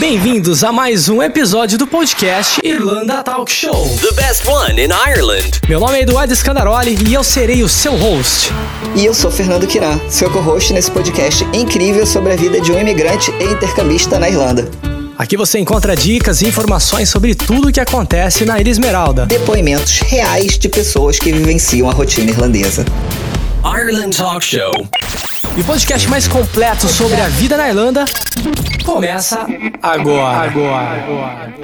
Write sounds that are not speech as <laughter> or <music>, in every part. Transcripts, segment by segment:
Bem-vindos a mais um episódio do podcast Irlanda Talk Show. The best one in Ireland. Meu nome é Eduardo Scandaroli e eu serei o seu host. E eu sou Fernando Quirá, seu co-host nesse podcast incrível sobre a vida de um imigrante e intercambista na Irlanda. Aqui você encontra dicas e informações sobre tudo o que acontece na Ilha Esmeralda. Depoimentos reais de pessoas que vivenciam a rotina irlandesa. Ireland Talk Show. E o podcast mais completo sobre a vida na Irlanda começa agora. Agora.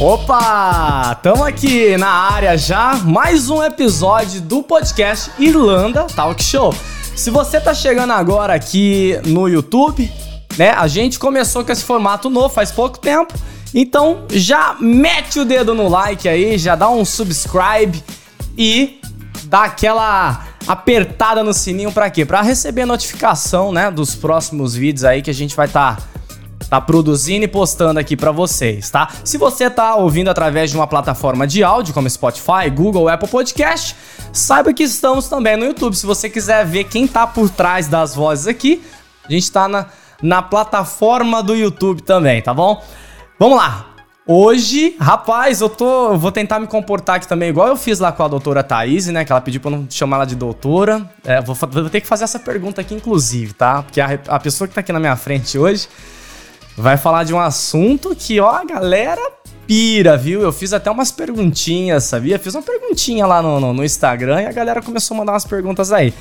Opa! Tamo aqui na área já, mais um episódio do podcast Irlanda Talk Show. Se você tá chegando agora aqui no YouTube, né? A gente começou com esse formato novo faz pouco tempo. Então já mete o dedo no like aí, já dá um subscribe e dá aquela apertada no sininho para quê? Para receber notificação, né, dos próximos vídeos aí que a gente vai estar tá, tá produzindo e postando aqui para vocês, tá? Se você tá ouvindo através de uma plataforma de áudio como Spotify, Google, Apple Podcast, saiba que estamos também no YouTube. Se você quiser ver quem tá por trás das vozes aqui, a gente tá na, na plataforma do YouTube também, tá bom? Vamos lá. Hoje, rapaz, eu tô. Eu vou tentar me comportar aqui também, igual eu fiz lá com a doutora Thaís, né? Que ela pediu pra eu não chamar ela de doutora. É, vou, vou, ter que fazer essa pergunta aqui, inclusive, tá? Porque a, a pessoa que tá aqui na minha frente hoje vai falar de um assunto que, ó, a galera pira, viu? Eu fiz até umas perguntinhas, sabia? Fiz uma perguntinha lá no, no, no Instagram e a galera começou a mandar umas perguntas aí.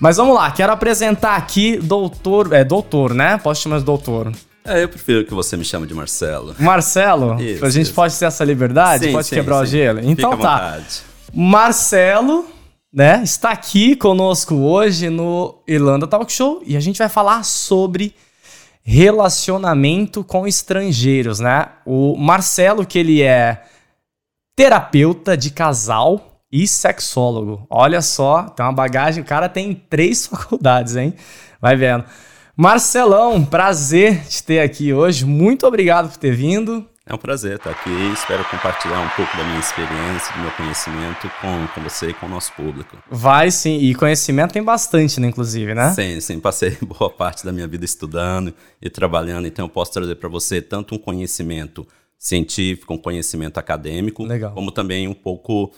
Mas vamos lá, quero apresentar aqui doutor. É, doutor, né? Posso chamar de doutor. É, eu prefiro que você me chame de Marcelo. Marcelo? Isso, a gente isso. pode ter essa liberdade? Sim, pode sim, quebrar sim. o gelo? Então Fica tá. Marcelo, né, está aqui conosco hoje no Irlanda Talk Show e a gente vai falar sobre relacionamento com estrangeiros, né? O Marcelo, que ele é terapeuta de casal e sexólogo. Olha só, tem uma bagagem, o cara tem três <laughs> faculdades, hein? Vai vendo. Marcelão, prazer te ter aqui hoje. Muito obrigado por ter vindo. É um prazer estar aqui. Espero compartilhar um pouco da minha experiência, do meu conhecimento com, com você e com o nosso público. Vai sim, e conhecimento tem bastante, né, inclusive, né? Sim, sim. Passei <laughs> boa parte da minha vida estudando e trabalhando, então eu posso trazer para você tanto um conhecimento científico, um conhecimento acadêmico, Legal. como também um pouco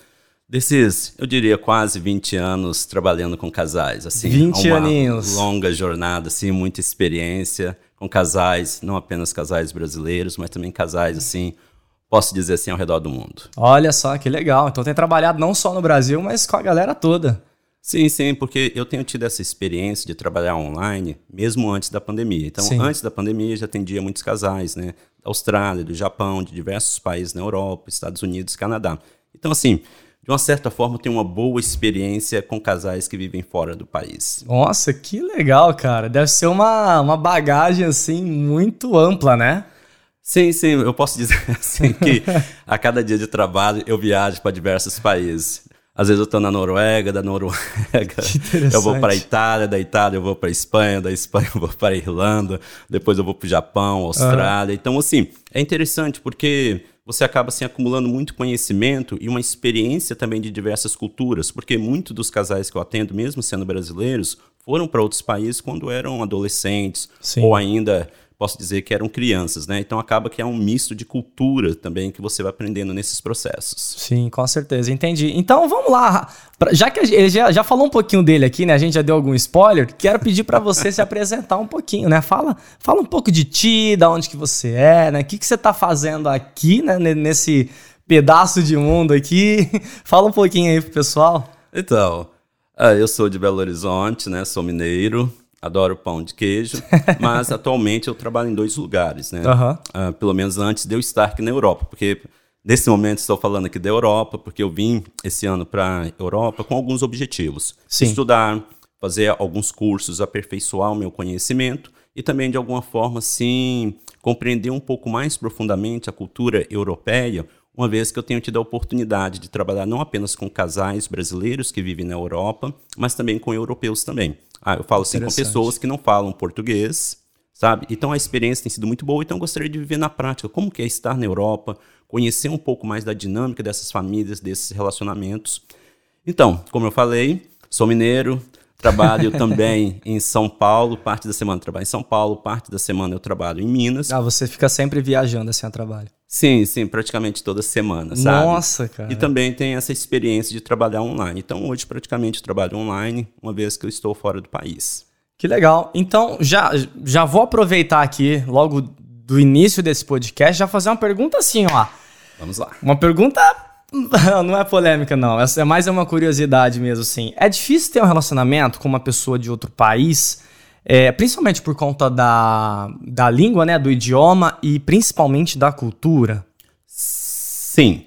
desses, eu diria, quase 20 anos trabalhando com casais, assim, 20 uma aninhos. longa jornada, assim, muita experiência com casais, não apenas casais brasileiros, mas também casais assim, posso dizer assim, ao redor do mundo. Olha só que legal. Então tem trabalhado não só no Brasil, mas com a galera toda. Sim, sim, porque eu tenho tido essa experiência de trabalhar online mesmo antes da pandemia. Então, sim. antes da pandemia, já atendia muitos casais, né? Da Austrália, do Japão, de diversos países na Europa, Estados Unidos, Canadá. Então, assim, de uma certa forma, tem uma boa experiência com casais que vivem fora do país. Nossa, que legal, cara. Deve ser uma, uma bagagem, assim, muito ampla, né? Sim, sim, eu posso dizer <laughs> assim que a cada dia de trabalho eu viajo para diversos países. Às vezes eu estou na Noruega, da Noruega <laughs> <laughs> eu vou para a Itália, da Itália eu vou para a Espanha, da Espanha eu vou para a Irlanda, depois eu vou para o Japão, Austrália. Uhum. Então, assim, é interessante porque você acaba assim, acumulando muito conhecimento e uma experiência também de diversas culturas, porque muitos dos casais que eu atendo, mesmo sendo brasileiros, foram para outros países quando eram adolescentes Sim. ou ainda posso dizer que eram crianças, né? Então acaba que é um misto de cultura também que você vai aprendendo nesses processos. Sim, com certeza, entendi. Então vamos lá, já que ele já, já falou um pouquinho dele aqui, né? A gente já deu algum spoiler. Quero pedir para você se apresentar um pouquinho, né? Fala, fala um pouco de ti, da onde que você é, né? O que que você está fazendo aqui, né? Nesse pedaço de mundo aqui. <laughs> fala um pouquinho aí pro pessoal. Então, ah, eu sou de Belo Horizonte, né? Sou mineiro adoro pão de queijo, <laughs> mas atualmente eu trabalho em dois lugares, né? Uhum. Uh, pelo menos antes de eu estar aqui na Europa, porque nesse momento estou falando aqui da Europa, porque eu vim esse ano para a Europa com alguns objetivos: Sim. estudar, fazer alguns cursos, aperfeiçoar o meu conhecimento e também de alguma forma, sim, compreender um pouco mais profundamente a cultura europeia uma vez que eu tenho tido a oportunidade de trabalhar não apenas com casais brasileiros que vivem na Europa, mas também com europeus também. Ah, eu falo assim com pessoas que não falam português, sabe? Então a experiência tem sido muito boa, então eu gostaria de viver na prática como que é estar na Europa, conhecer um pouco mais da dinâmica dessas famílias, desses relacionamentos. Então, como eu falei, sou mineiro, Trabalho <laughs> também em São Paulo, parte da semana eu trabalho em São Paulo, parte da semana eu trabalho em Minas. Ah, você fica sempre viajando assim a trabalho. Sim, sim, praticamente toda semana, sabe? Nossa, cara. E também tem essa experiência de trabalhar online. Então hoje praticamente eu trabalho online, uma vez que eu estou fora do país. Que legal. Então já, já vou aproveitar aqui, logo do início desse podcast, já fazer uma pergunta assim, ó. Vamos lá. Uma pergunta <laughs> não é polêmica, não. É mais uma curiosidade mesmo, assim. É difícil ter um relacionamento com uma pessoa de outro país, é, principalmente por conta da, da língua, né? Do idioma e principalmente da cultura. Sim.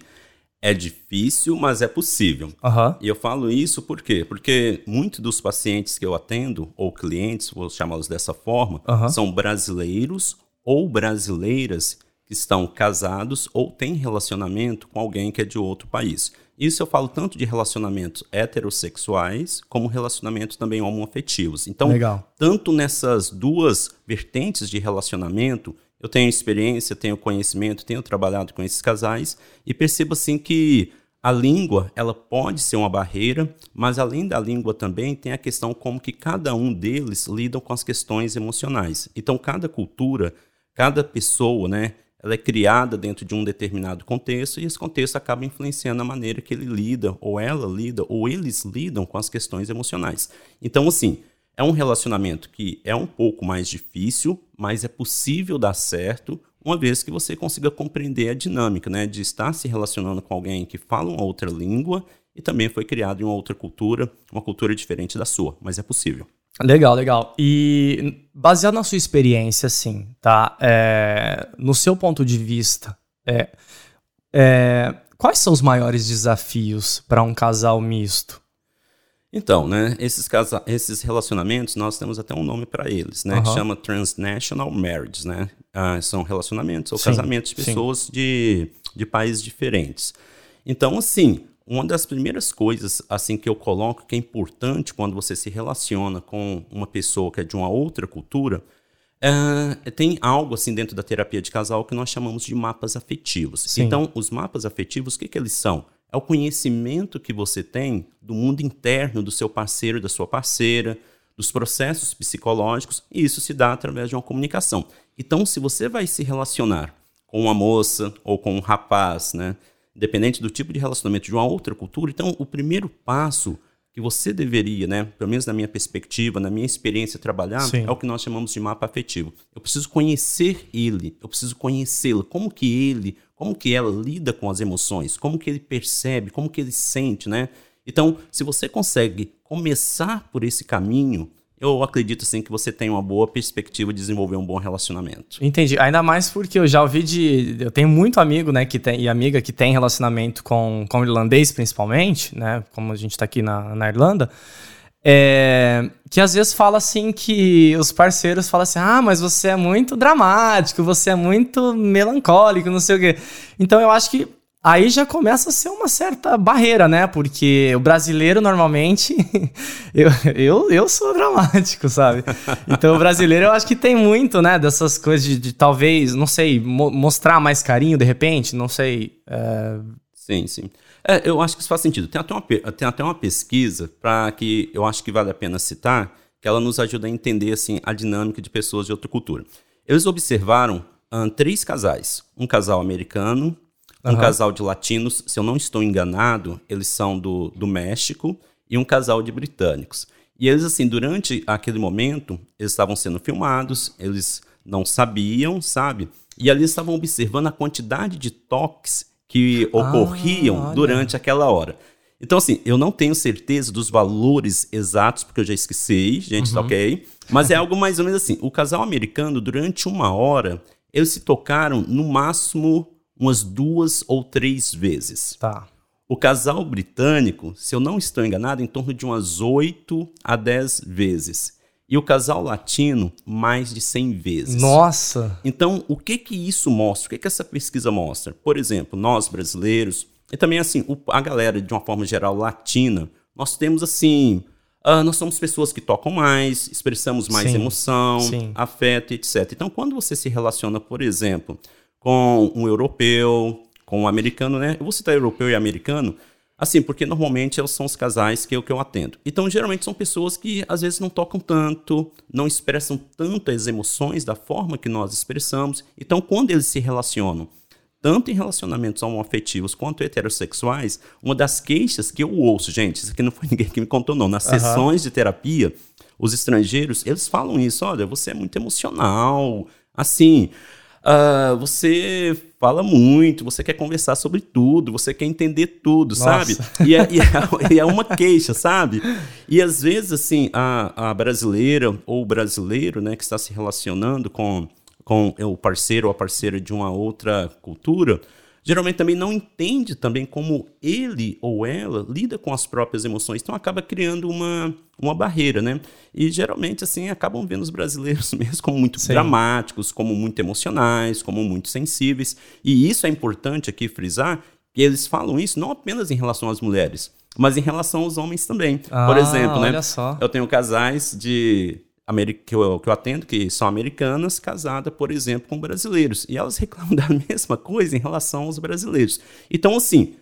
É difícil, mas é possível. Uhum. E eu falo isso por quê? Porque muitos dos pacientes que eu atendo, ou clientes, vou chamá-los dessa forma, Uhum. são brasileiros ou brasileiras que estão casados ou têm relacionamento com alguém que é de outro país. Isso eu falo tanto de relacionamentos heterossexuais como relacionamentos também homoafetivos. Então, Legal. tanto nessas duas vertentes de relacionamento, eu tenho experiência, tenho conhecimento, tenho trabalhado com esses casais e percebo assim que a língua, ela pode ser uma barreira, mas além da língua também tem a questão como que cada um deles lidam com as questões emocionais. Então, cada cultura, cada pessoa, né, ela é criada dentro de um determinado contexto e esse contexto acaba influenciando a maneira que ele lida, ou ela lida, ou eles lidam com as questões emocionais. Então, assim, é um relacionamento que é um pouco mais difícil, mas é possível dar certo, uma vez que você consiga compreender a dinâmica, né, de estar se relacionando com alguém que fala uma outra língua e também foi criado em uma outra cultura, uma cultura diferente da sua, mas é possível. Legal, legal. E baseado na sua experiência, assim, tá? É, no seu ponto de vista, é, é, quais são os maiores desafios para um casal misto? Então, né, esses, casa esses relacionamentos, nós temos até um nome para eles, né, que Aham. chama Transnational Marriage, né? Ah, são relacionamentos ou Sim, casamentos de sim. pessoas de, de países diferentes. Então, assim, uma das primeiras coisas assim que eu coloco que é importante quando você se relaciona com uma pessoa que é de uma outra cultura, é, tem algo assim dentro da terapia de casal que nós chamamos de mapas afetivos. Sim. Então, os mapas afetivos, o que, que eles são? É o conhecimento que você tem do mundo interno do seu parceiro, da sua parceira, dos processos psicológicos, e isso se dá através de uma comunicação. Então, se você vai se relacionar com uma moça ou com um rapaz, né, independente do tipo de relacionamento de uma outra cultura, então o primeiro passo que você deveria, né, pelo menos na minha perspectiva, na minha experiência trabalhar, Sim. é o que nós chamamos de mapa afetivo. Eu preciso conhecer ele, eu preciso conhecê-lo, como que ele, como que ela lida com as emoções, como que ele percebe, como que ele sente, né? Então, se você consegue começar por esse caminho, eu acredito assim que você tem uma boa perspectiva de desenvolver um bom relacionamento. Entendi. Ainda mais porque eu já ouvi de. Eu tenho muito amigo, né, que tem, e amiga que tem relacionamento com, com irlandês, principalmente, né? Como a gente tá aqui na, na Irlanda. é, que às vezes fala assim que os parceiros falam assim: ah, mas você é muito dramático, você é muito melancólico, não sei o quê. Então eu acho que aí já começa a ser uma certa barreira, né? Porque o brasileiro normalmente. <laughs> eu, eu, eu sou dramático, sabe? Então o brasileiro eu acho que tem muito, né? Dessas coisas de, de talvez, não sei, mo- mostrar mais carinho de repente, não sei. é, Sim, sim. É, eu acho que isso faz sentido. Tem até uma, tem até uma pesquisa para que eu acho que vale a pena citar, que ela nos ajuda a entender assim a dinâmica de pessoas de outra cultura. Eles observaram ahn, três casais, um casal americano, um Aham. casal de latinos, se eu não estou enganado, eles são do, do México e um casal de britânicos. E eles assim, durante aquele momento, eles estavam sendo filmados, eles não sabiam, sabe? E ali eles estavam observando a quantidade de toques que ocorriam olha. durante aquela hora. Então, assim, eu não tenho certeza dos valores exatos, porque eu já esqueci, gente, tá ok? Mas é algo mais ou menos assim. O casal americano, durante uma hora, eles se tocaram no máximo umas duas ou três vezes. tá. O casal britânico, se eu não estou enganado, em torno de umas 8 a 10 vezes. E o casal latino, mais de 100 vezes. Nossa! Então, o que que isso mostra? O que que essa pesquisa mostra? Por exemplo, nós brasileiros, e também assim, a galera de uma forma geral latina, nós temos assim, ah, nós somos pessoas que tocam mais, expressamos mais Sim, emoção, sim. afeto, etc. Então, quando você se relaciona, por exemplo, com um europeu, com um americano, né? Eu vou citar europeu e americano. Assim, porque normalmente são os casais que eu, que eu atendo. Então, geralmente são pessoas que às vezes não tocam tanto, não expressam tanto as emoções da forma que nós expressamos. Então, quando eles se relacionam, tanto em relacionamentos homoafetivos quanto heterossexuais, uma das queixas que eu ouço, gente, isso aqui não foi <laughs> ninguém que me contou, não. Nas uhum. sessões de terapia, os estrangeiros, eles falam isso: olha, você é muito emocional, assim. Uh, você fala muito, você quer conversar sobre tudo, você quer entender tudo, Nossa. sabe? E é, e, é, <laughs> e é, uma queixa, sabe? E às vezes, assim, a, a brasileira ou o brasileiro, né, que está se relacionando com, com o parceiro ou a parceira de uma outra cultura, geralmente também não entende também como ele ou ela lida com as próprias emoções. Então acaba criando uma, uma barreira, né? E geralmente, assim, acabam vendo os brasileiros <laughs> mesmo como muito Sim. dramáticos, como muito emocionais, como muito sensíveis. E isso é importante aqui frisar, que eles falam isso não apenas em relação às mulheres, mas em relação aos homens também. Ah, Por exemplo, né? Só. Eu tenho casais de que eu, que eu atendo, que são americanas, casadas, por exemplo, com brasileiros. E elas <laughs> reclamam da mesma coisa em relação aos brasileiros. Então, assim,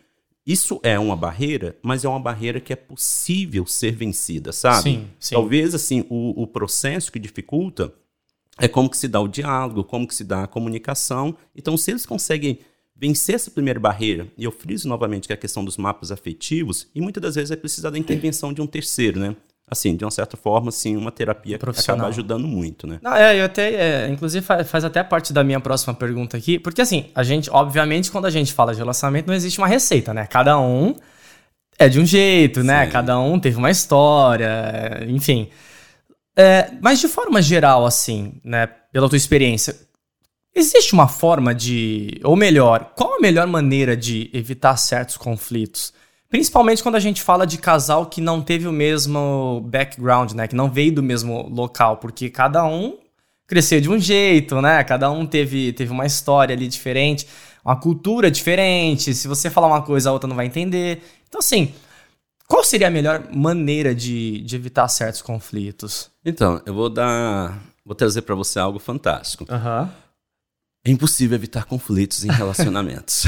isso é uma barreira, mas é uma barreira que é possível ser vencida, sabe? Sim, sim. Talvez, assim, o, o processo que dificulta é como que se dá o diálogo, como que se dá a comunicação. Então, se eles conseguem vencer essa primeira barreira, e eu friso novamente que é a questão dos mapas afetivos, e muitas das vezes é precisar da intervenção de um terceiro, né? Assim, de uma certa forma, assim, uma terapia acaba ajudando muito, né? Não, é, eu até, é, inclusive faz, faz, até parte da minha próxima pergunta aqui, porque assim, a gente, obviamente, quando a gente fala de relacionamento, não existe uma receita, né? Cada um é de um jeito, né? Sim. né? Cada um teve uma história, enfim. É, mas de forma geral, assim, né, pela tua experiência, existe uma forma de, ou melhor, qual a melhor maneira de evitar certos conflitos? Principalmente quando a gente fala de casal que não teve o mesmo background, né? Que não veio do mesmo local, porque cada um cresceu de um jeito, né? Cada um teve, teve uma história ali diferente, uma cultura diferente. Se você falar uma coisa, a outra não vai entender. Então, assim, qual seria a melhor maneira de, de evitar certos conflitos? Então, eu vou dar. Vou trazer para você algo fantástico. Aham. Uhum. É impossível evitar conflitos em relacionamentos.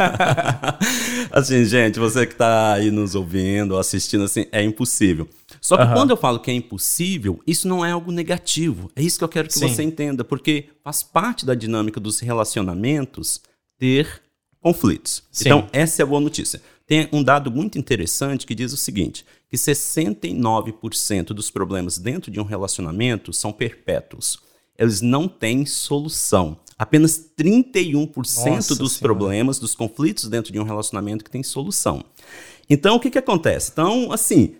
<laughs> assim, gente, você que está aí nos ouvindo ou assistindo, assim, é impossível. Só que uhum. quando eu falo que é impossível, isso não é algo negativo. É isso que eu quero que Sim. você entenda, porque faz parte da dinâmica dos relacionamentos ter conflitos. Sim. Então, essa é a boa notícia. Tem um dado muito interessante que diz o seguinte: que 69% dos problemas dentro de um relacionamento são perpétuos eles não têm solução. Apenas 31% Nossa dos senhora. problemas, dos conflitos dentro de um relacionamento que tem solução. Então, o que, que acontece? Então, assim,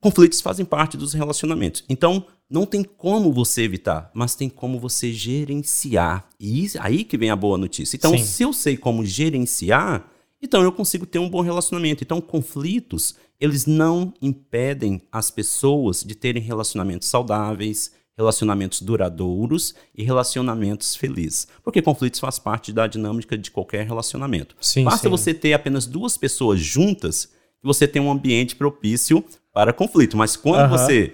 conflitos fazem parte dos relacionamentos. Então, não tem como você evitar, mas tem como você gerenciar. E aí que vem a boa notícia. Então, Sim. se eu sei como gerenciar, então eu consigo ter um bom relacionamento. Então, conflitos, eles não impedem as pessoas de terem relacionamentos saudáveis, relacionamentos duradouros e relacionamentos felizes. Porque conflitos faz parte da dinâmica de qualquer relacionamento. Sim, Basta sim. você ter apenas duas pessoas juntas que você tem um ambiente propício para conflito. Mas quando você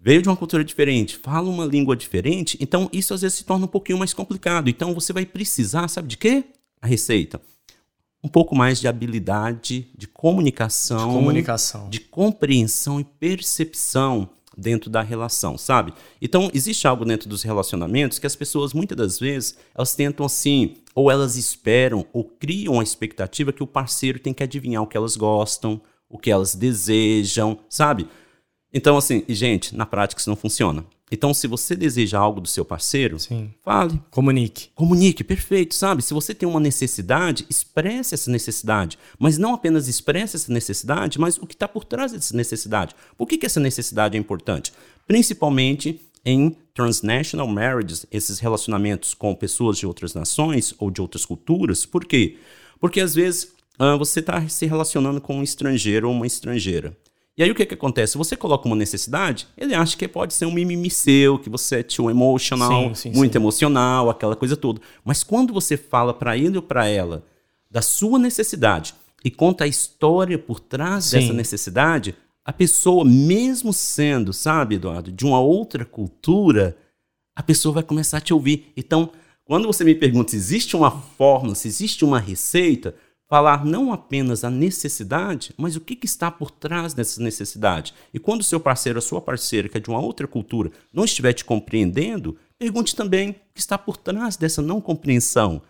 veio de uma cultura diferente, fala uma língua diferente, então isso às vezes se torna um pouquinho mais complicado. Então você vai precisar, sabe de quê? A receita. Um pouco mais de habilidade de comunicação, de, comunicação. de compreensão e percepção dentro da relação, sabe? Então, existe algo dentro dos relacionamentos que as pessoas, muitas das vezes, elas tentam assim, ou elas esperam, ou criam a expectativa que o parceiro tem que adivinhar o que elas gostam, o que elas desejam, sabe? Então, assim, e gente, na prática isso não funciona. Então, se você deseja algo do seu parceiro, Sim. fale. Comunique. Comunique, perfeito, sabe? Se você tem uma necessidade, expresse essa necessidade. Mas não apenas expresse essa necessidade, mas o que está por trás dessa necessidade. Por que, que essa necessidade é importante? Principalmente em transnational marriages, esses relacionamentos com pessoas de outras nações ou de outras culturas. Por quê? Porque às vezes uh, você está se relacionando com um estrangeiro ou uma estrangeira. E aí o que, que acontece? Você coloca uma necessidade, ele acha que pode ser um mimimi seu, que você é too emotional, sim, sim, muito sim. emocional, aquela coisa toda. Mas quando você fala para ele ou para ela da sua necessidade e conta a história por trás dessa necessidade, a pessoa, mesmo sendo, sabe, Eduardo, de uma outra cultura, a pessoa vai começar a te ouvir. Então, quando você me pergunta se existe uma fórmula, se existe uma receita, falar não apenas a necessidade, mas o que, que está por trás dessa necessidade. E quando o seu parceiro, a sua parceira, que é de uma outra cultura, não estiver te compreendendo, pergunte também o que está por trás dessa não compreensão.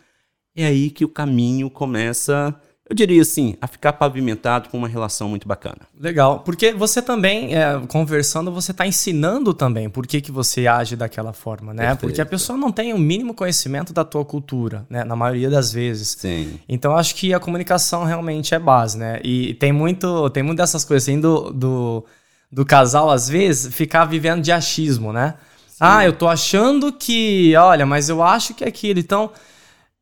É aí que o caminho começa eu diria assim, a ficar pavimentado com uma relação muito bacana. Legal, porque você também, é, conversando, você está ensinando também por que, que você age daquela forma, né? Perfeito. Porque a pessoa não tem o mínimo conhecimento da tua cultura, né? Na maioria das vezes. Sim. Então, acho que a comunicação realmente é base, né? E tem muito, tem muito dessas coisas assim do, do, do casal, às vezes, ficar vivendo de achismo, né? Sim. Ah, eu tô achando que, olha, mas eu acho que é aquilo, então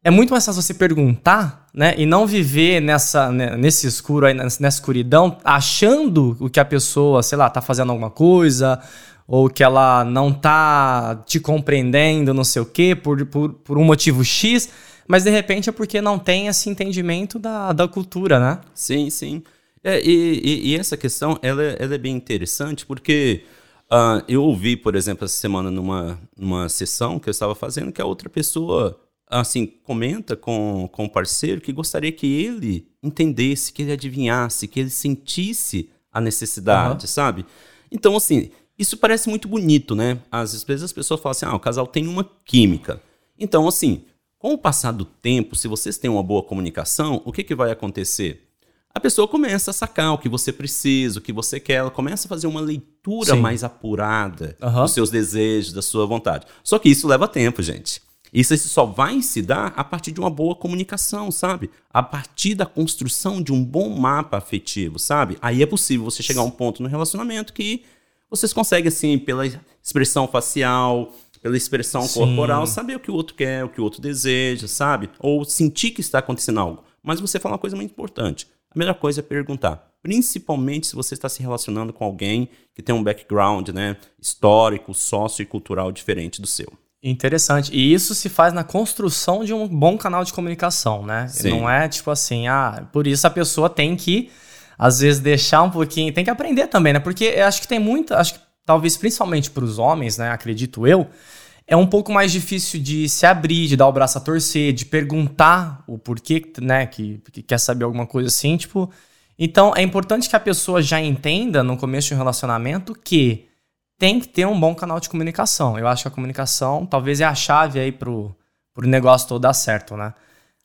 é muito mais fácil você perguntar, né? E não viver nessa, né, nesse escuro aí, nessa escuridão, achando o que a pessoa, sei lá, tá fazendo alguma coisa, ou que ela não tá te compreendendo, não sei o quê, por, por, por um motivo X, mas de repente é porque não tem esse entendimento da, da cultura, né? Sim, sim. É, e, e, e, essa questão, ela, ela é bem interessante, porque uh, eu ouvi, por exemplo, essa semana numa, numa sessão que eu estava fazendo, que a outra pessoa assim, comenta com, com o parceiro que gostaria que ele entendesse, que ele adivinhasse, que ele sentisse a necessidade, uhum. sabe? Então, assim, isso parece muito bonito, né? Às vezes as pessoas falam assim, ah, o casal tem uma química. Então, assim, com o passar do tempo, se vocês têm uma boa comunicação, o que, que vai acontecer? A pessoa começa a sacar o que você precisa, o que você quer, ela começa a fazer uma leitura Sim. mais apurada uhum. dos seus desejos, da sua vontade. Só que isso leva tempo, gente. Isso só vai se dar a partir de uma boa comunicação, sabe? A partir da construção de um bom mapa afetivo, sabe? Aí é possível você chegar a um ponto no relacionamento que vocês conseguem, assim, pela expressão facial, pela expressão Sim. corporal, saber o que o outro quer, o que o outro deseja, sabe? Ou sentir que está acontecendo algo. Mas você fala uma coisa muito importante. A melhor coisa é perguntar. Principalmente se você está se relacionando com alguém que tem um background né, histórico, sociocultural diferente do seu. Interessante. E isso se faz na construção de um bom canal de comunicação, né? Sim. Não é tipo assim, ah, por isso a pessoa tem que, às vezes, deixar um pouquinho. Tem que aprender também, né? Porque eu acho que tem muita. Acho que talvez principalmente para os homens, né? Acredito eu. É um pouco mais difícil de se abrir, de dar o braço a torcer, de perguntar o porquê, né? Que, que quer saber alguma coisa assim, tipo. Então é importante que a pessoa já entenda no começo de um relacionamento que tem que ter um bom canal de comunicação. Eu acho que a comunicação talvez é a chave aí pro, pro negócio todo dar certo, né?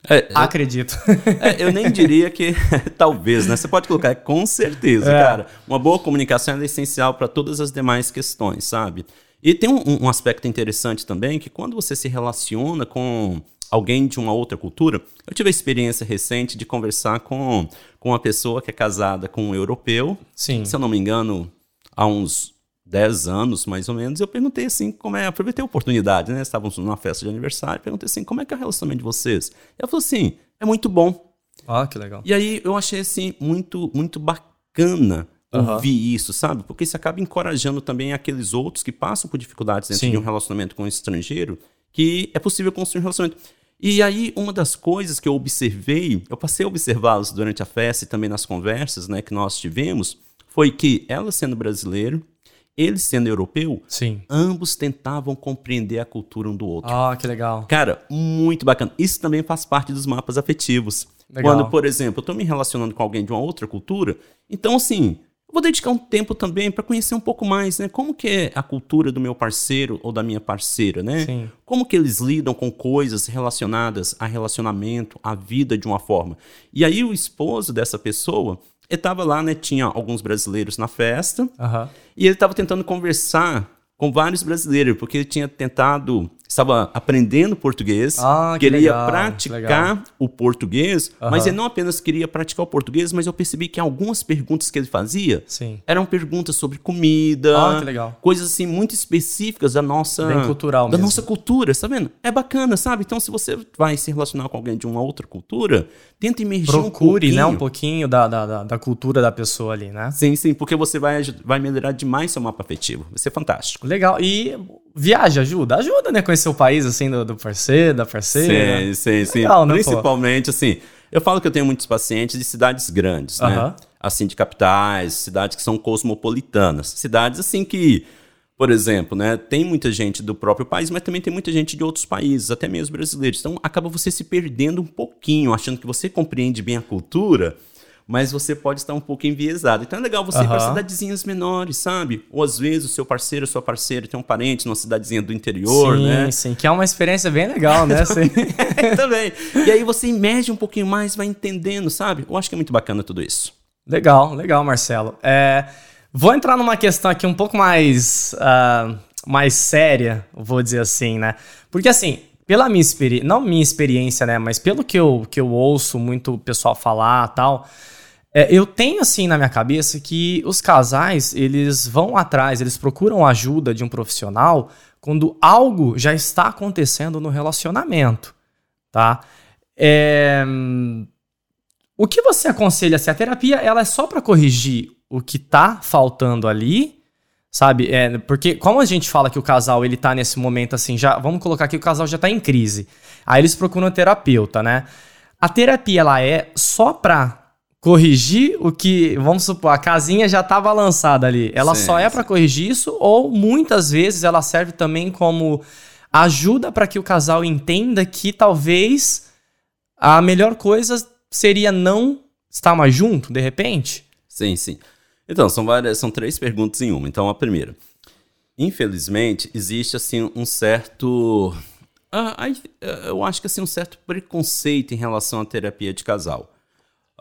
É, Acredito. É, eu nem <laughs> diria que <laughs> talvez, né? Você pode colocar é, com certeza, é. cara. Uma boa comunicação é essencial para todas as demais questões, sabe? E tem um, um, aspecto interessante também que quando você se relaciona com alguém de uma outra cultura, eu tive a experiência recente de conversar com, com uma pessoa que é casada com um europeu. Sim. Se eu não me engano, há uns 10 anos, mais ou menos, eu perguntei assim, como é, aproveitei a oportunidade, né? Estávamos numa festa de aniversário, perguntei assim, como é que é o relacionamento de vocês? Ela falou assim, é muito bom. Ah, que legal. E aí eu achei assim, muito, muito bacana uhum. ouvir isso, sabe? Porque isso acaba encorajando também aqueles outros que passam por dificuldades dentro Sim. de um relacionamento com um estrangeiro, que é possível construir um relacionamento. E aí, uma das coisas que eu observei, eu passei a observá-los durante a festa e também nas conversas né, que nós tivemos, foi que ela sendo brasileiro, ele sendo europeu, Sim. ambos tentavam compreender a cultura um do outro. Ah, que legal. Cara, muito bacana. Isso também faz parte dos mapas afetivos. Legal. Quando, por exemplo, eu estou me relacionando com alguém de uma outra cultura, então assim, vou dedicar um tempo também para conhecer um pouco mais, né? Como que é a cultura do meu parceiro ou da minha parceira, né? Sim. Como que eles lidam com coisas relacionadas a relacionamento, a vida de uma forma. E aí o esposo dessa pessoa, ele tava lá, né? Tinha alguns brasileiros na festa. Uhum. E ele tava tentando conversar com vários brasileiros, porque ele tinha tentado estava aprendendo português, ah, que queria legal, praticar o português, uhum. mas ele não apenas queria praticar o português, mas eu percebi que algumas perguntas que ele fazia Sim. eram perguntas sobre comida, ah, coisas assim muito específicas da nossa Bem cultural da mesmo. nossa cultura, tá vendo? É bacana, sabe? Então se você vai se relacionar com alguém de uma outra cultura, tenta emergir Procure, um né, um pouquinho da, da, da, cultura da pessoa ali, né? Sim, sim, porque você vai, vai melhorar demais seu mapa afetivo. Vai ser fantástico. Legal. E viagem ajuda? Ajuda, né? Conhecer o país, assim, do, do parceiro, da parceira. Sim, sim, sim. Legal, né, Principalmente, pô? assim, eu falo que eu tenho muitos pacientes de cidades grandes, né? Assim, de capitais, cidades que são cosmopolitanas. Cidades, assim, que por exemplo, né? Tem muita gente do próprio país, mas também tem muita gente de outros países, até mesmo brasileiros. Então acaba você se perdendo um pouquinho, achando que você compreende bem a cultura, mas você pode estar um pouco enviesado. Então é legal você ir para cidadezinhas menores, sabe? Ou às vezes o seu parceiro, sua parceira tem um parente numa cidadezinha do interior, sim, né? sim, que é uma experiência bem legal, né? <laughs> Sim. <laughs> também. E aí você emerge um pouquinho mais, vai entendendo, sabe? Eu acho que é muito bacana tudo isso. Legal, legal, Marcelo. É, vou entrar numa questão aqui um pouco mais, ah, mais séria, vou dizer assim, né? Porque assim, pela minha experiência, não minha experiência, né? Mas pelo que eu, que eu ouço muito pessoal falar tal, é, eu tenho assim na minha cabeça que os casais, eles vão atrás, eles procuram ajuda de um profissional quando algo já está acontecendo no relacionamento, tá? É, o que você aconselha se a terapia ela é só para corrigir o que tá faltando ali, sabe? É, porque como a gente fala que o casal ele tá nesse momento assim, já vamos colocar que o casal já tá em crise. Aí eles procuram um terapeuta, né? A terapia ela é só pra corrigir o que, vamos supor, a casinha já tá balançada ali. Ela Sim, só é pra corrigir isso ou muitas vezes ela serve também como ajuda para que o casal entenda que talvez a melhor coisa seria não estar mais junto, de repente? Sim, sim. Então, são várias, são três perguntas em uma. Então, a primeira. Infelizmente, existe assim um certo. ah, ah, eu acho que assim, um certo preconceito em relação à terapia de casal.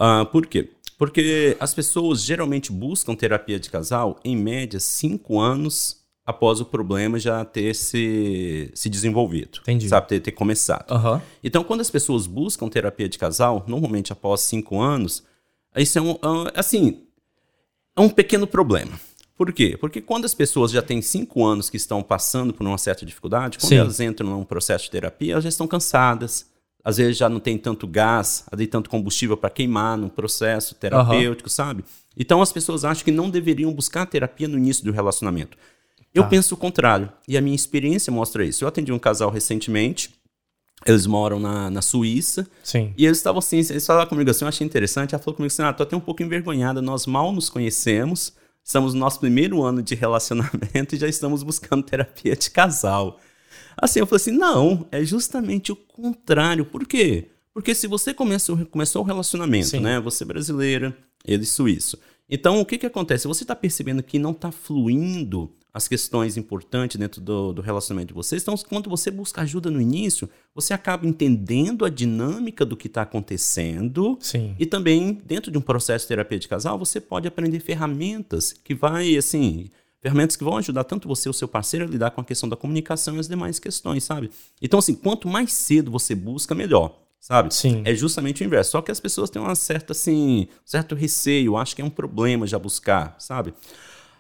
Ah, por quê? Porque as pessoas geralmente buscam terapia de casal, em média, cinco anos após o problema já ter se, se desenvolvido. Entendi. Sabe, ter, ter começado. Aham. Então, quando as pessoas buscam terapia de casal, normalmente após cinco anos, isso é um, é um- assim, é um pequeno problema. Por quê? Porque quando as pessoas já têm cinco anos que estão passando por uma certa dificuldade, quando Sim. elas entram num processo de terapia, elas já estão cansadas. Às vezes já não tem tanto gás, ali tanto combustível para queimar no processo terapêutico, sabe? Então as pessoas acham que não deveriam buscar terapia no início do relacionamento. Eu Tá. penso o contrário. E a minha experiência mostra isso. Eu atendi um casal recentemente. Eles moram na, na Suíça. Sim. E eles estavam assim, eles falaram comigo assim, eu achei interessante. Ela falou comigo assim: ah, tô até um pouco envergonhada, nós mal nos conhecemos, estamos no nosso primeiro ano de <laughs> relacionamento e já estamos buscando terapia de casal. Assim, eu falei assim: não, é justamente o contrário. Por quê? Porque se você começou, começou o relacionamento, Sim. né? Você brasileira, ele suíço. Então, o que que acontece? Você está percebendo que não está fluindo as questões importantes dentro do, do relacionamento de vocês. Então, quando você busca ajuda no início, você acaba entendendo a dinâmica do que está acontecendo. Sim. E também, dentro de um processo de terapia de casal, você pode aprender ferramentas que vai, assim, ferramentas que vão ajudar tanto você e o seu parceiro a lidar com a questão da comunicação e as demais questões, sabe? Então, assim, quanto mais cedo você busca, melhor, sabe? Sim. É justamente o inverso. Só que as pessoas têm uma certa, assim, certo receio, acho que é um problema já buscar, sabe?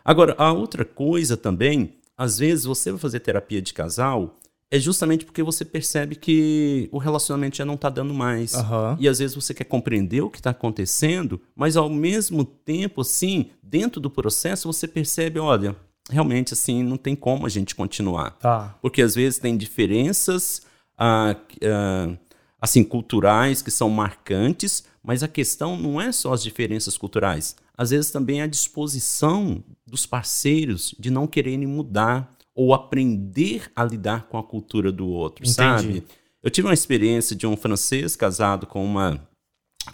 Agora, a outra coisa também, às vezes você vai fazer terapia de casal, é justamente porque você percebe que o relacionamento já não tá dando mais. Aham. E às vezes você quer compreender o que está acontecendo, mas ao mesmo tempo, assim, dentro do processo, você percebe, olha, realmente, assim, não tem como a gente continuar. Tá. Porque às vezes tem diferenças, ah, ah, assim, culturais que são marcantes, mas a questão não é só as diferenças culturais. Às vezes também é a disposição dos parceiros de não quererem mudar ou aprender a lidar com a cultura do outro, Entendi. sabe? Eu tive uma experiência de um francês casado com uma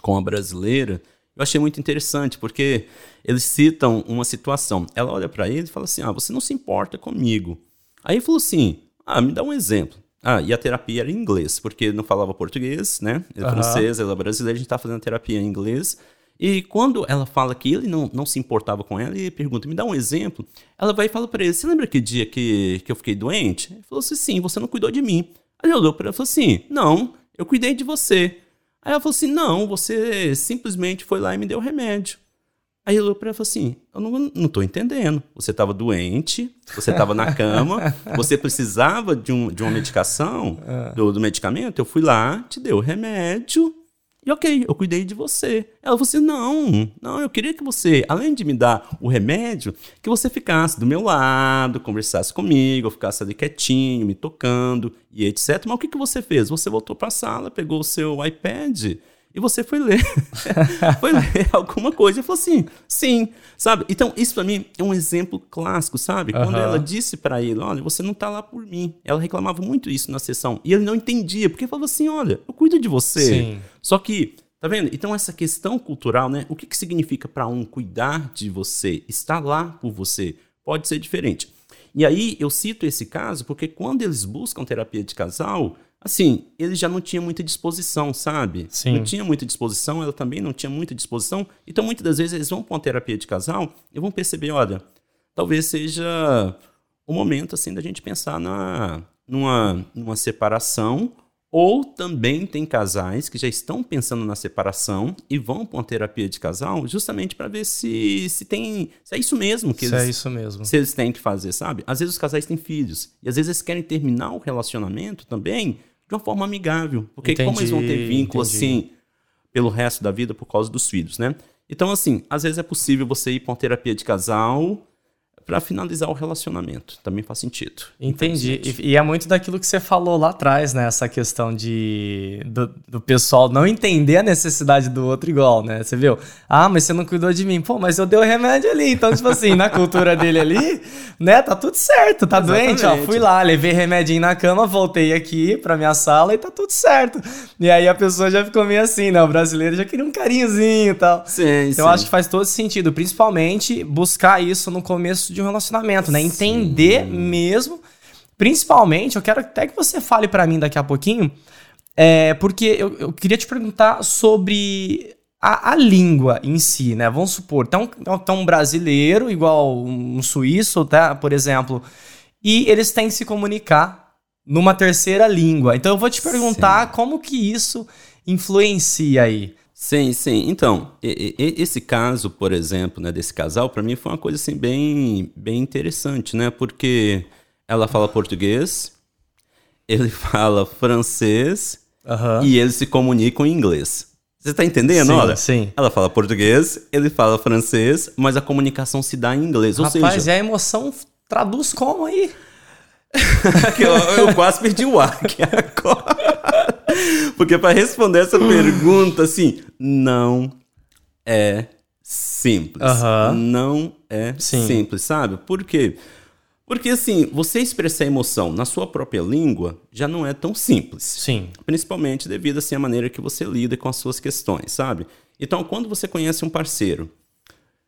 com uma brasileira. Eu achei muito interessante porque eles citam uma situação. Ela olha para ele e fala assim: "Ah, você não se importa comigo". Aí ele falou assim: "Ah, me dá um exemplo". Ah, e a terapia era em inglês, porque ele não falava português, né? Ele é Aham. francês, ela é brasileira, a gente tá fazendo terapia em inglês. E quando ela fala que ele não, não se importava com ela, e pergunta, me dá um exemplo, ela vai e fala pra ele, você lembra que dia que, que eu fiquei doente? Ele falou assim, sim, você não cuidou de mim. Aí ele olhou pra ela e falou assim, não, eu cuidei de você. Aí ela falou assim, não, você simplesmente foi lá e me deu remédio. Aí ele olhou pra ela e falou assim, eu não, não tô entendendo. Você tava doente, você tava na cama, você precisava de, um, de uma medicação, do, do medicamento, eu fui lá, te dei o remédio, e ok, eu cuidei de você. Ela falou assim: não, não, eu queria que você, além de me dar o remédio, que você ficasse do meu lado, conversasse comigo, ficasse ali quietinho, me tocando e etc. Mas o que, que você fez? Você voltou para a sala, pegou o seu iPad e você foi ler. <laughs> foi ler alguma coisa e falou assim, sim, sabe? Então, isso para mim é um exemplo clássico, sabe? Quando Aham. ela disse para ele, olha, você não tá lá por mim. Ela reclamava muito isso na sessão. E ele não entendia, porque falava assim, olha, eu cuido de você. Sim. Só que, tá vendo? Então, essa questão cultural, né? O que, que significa para um cuidar de você, estar lá por você, pode ser diferente. E aí, eu cito esse caso porque quando eles buscam terapia de casal, assim, ele já não tinha muita disposição, sabe? Sim. Não tinha muita disposição, ela também não tinha muita disposição. Então, muitas das vezes, eles vão para uma terapia de casal e vão perceber, olha, talvez seja o momento, assim, da gente pensar na, numa, numa separação ou também tem casais que já estão pensando na separação e vão para uma terapia de casal justamente para ver se, se tem se é isso mesmo que Isso eles, é isso mesmo. se eles têm que fazer, sabe? Às vezes os casais têm filhos e às vezes eles querem terminar o relacionamento também de uma forma amigável, porque como eles vão ter Entendi, vínculo entendi. assim pelo resto da vida por causa dos filhos, né? Então assim, às vezes é possível você ir para uma terapia de casal para finalizar o relacionamento. Também faz sentido. Entendi. E, e é muito daquilo que você falou lá atrás, né? Essa questão de do, do pessoal não entender a necessidade do outro igual, né? Você viu? Ah, mas você não cuidou de mim. Pô, mas eu dei o remédio ali. Então, tipo assim, na cultura dele ali, né? Tá tudo certo. Tá doente, ó. Exatamente. Fui lá, levei remedinho na cama, voltei aqui pra minha sala e tá tudo certo. E aí a pessoa já ficou meio assim, né? O brasileiro já queria um carinhozinho e tal. Sim, Então eu acho que faz todo sentido, principalmente buscar isso no começo de um relacionamento, né? Entender mesmo. Principalmente, eu quero até que você fale pra mim daqui a pouquinho, é, porque eu, eu queria te perguntar sobre a, a língua em si, né? Vamos supor, tá um, tá um brasileiro, igual um suíço, tá? Por exemplo, e eles têm que se comunicar numa terceira língua. Então eu vou te perguntar como que isso influencia aí. Sim, sim. Então, esse caso, por exemplo, né, desse casal, para mim foi uma coisa assim bem, bem interessante, né? Porque ela fala português, ele <laughs> fala francês e eles se comunicam em inglês. Você tá entendendo? Sim, Olha, sim. ela fala português, ele fala francês, mas a comunicação se dá em inglês. Ou Rapaz, seja, e a emoção traduz como aí? <laughs> eu, eu quase perdi o ar aqui <laughs> agora. Porque para responder essa pergunta, assim, não é simples. Aham. Não é Sim. simples, sabe? Por quê? Porque, assim, você expressar emoção na sua própria língua já não é tão simples. Sim. Principalmente devido assim, à maneira que você lida com as suas questões, sabe? Então, quando você conhece um parceiro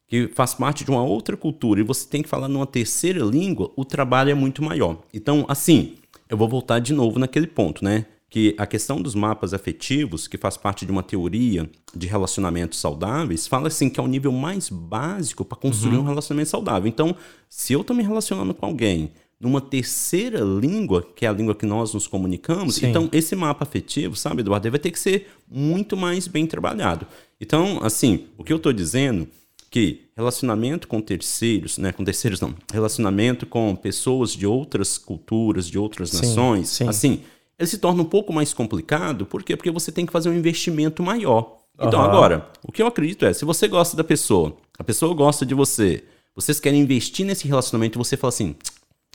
que faz parte de uma outra cultura e você tem que falar numa terceira língua, o trabalho é muito maior. Então, assim, eu vou voltar de novo naquele ponto, né? Que a questão dos mapas afetivos, que faz parte de uma teoria de relacionamentos saudáveis, fala assim que é o nível mais básico para construir Uhum. um relacionamento saudável. Então, se eu estou me relacionando com alguém numa terceira língua, que é a língua que nós nos comunicamos, Sim. então esse mapa afetivo, sabe, Eduardo, vai ter que ser muito mais bem trabalhado. Então, assim, o que eu estou dizendo que relacionamento com terceiros, né, com terceiros não, relacionamento com pessoas de outras culturas, de outras Sim, nações, sim. assim, ele se torna um pouco mais complicado, por quê? Porque você tem que fazer um investimento maior. Então, Aham. agora, o que eu acredito é, se você gosta da pessoa, a pessoa gosta de você, vocês querem investir nesse relacionamento você fala assim,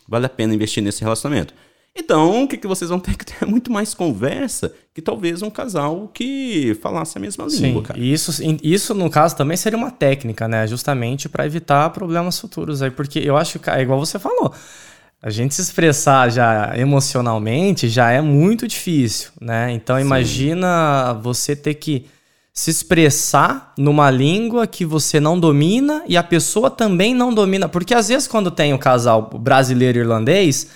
vale a pena investir nesse relacionamento. Então, o que, que vocês vão ter que ter <laughs> é muito mais conversa que talvez um casal que falasse a mesma língua, Sim. cara. E isso, isso, no caso, também seria uma técnica, né? Justamente para evitar problemas futuros aí. Porque eu acho que, é igual você falou, a gente se expressar já emocionalmente já é muito difícil, né? Então, imagina você ter que se expressar numa língua que você não domina e a pessoa também não domina. Porque às vezes, quando tem o casal brasileiro e irlandês,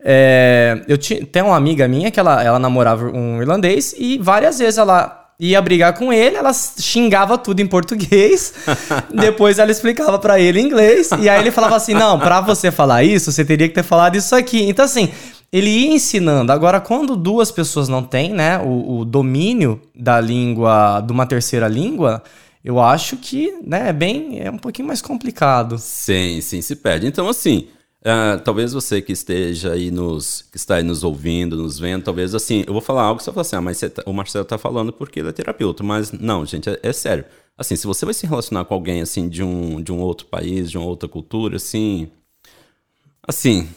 é, eu ti- tem uma amiga minha que ela, ela namorava um irlandês e várias vezes ela ia brigar com ele, ela xingava tudo em português, <laughs> depois ela explicava pra ele em inglês, e aí ele falava assim: não, pra você falar isso, você teria que ter falado isso aqui. Então, assim, ele ia ensinando. Agora, quando duas pessoas não têm, né, o, o domínio da língua, de uma terceira língua, eu acho que, né, é bem, é um pouquinho mais complicado. Sim, sim, se perde. Então, assim, ah, talvez você que esteja aí nos, que está aí nos ouvindo, nos vendo, talvez assim, eu vou falar algo que você vai falar assim, ah, mas tá- o Marcelo tá falando porque ele é terapeuta, mas não, gente, é, é sério. Assim, se você vai se relacionar com alguém, assim, de um, de um outro país, de uma outra cultura, assim, assim,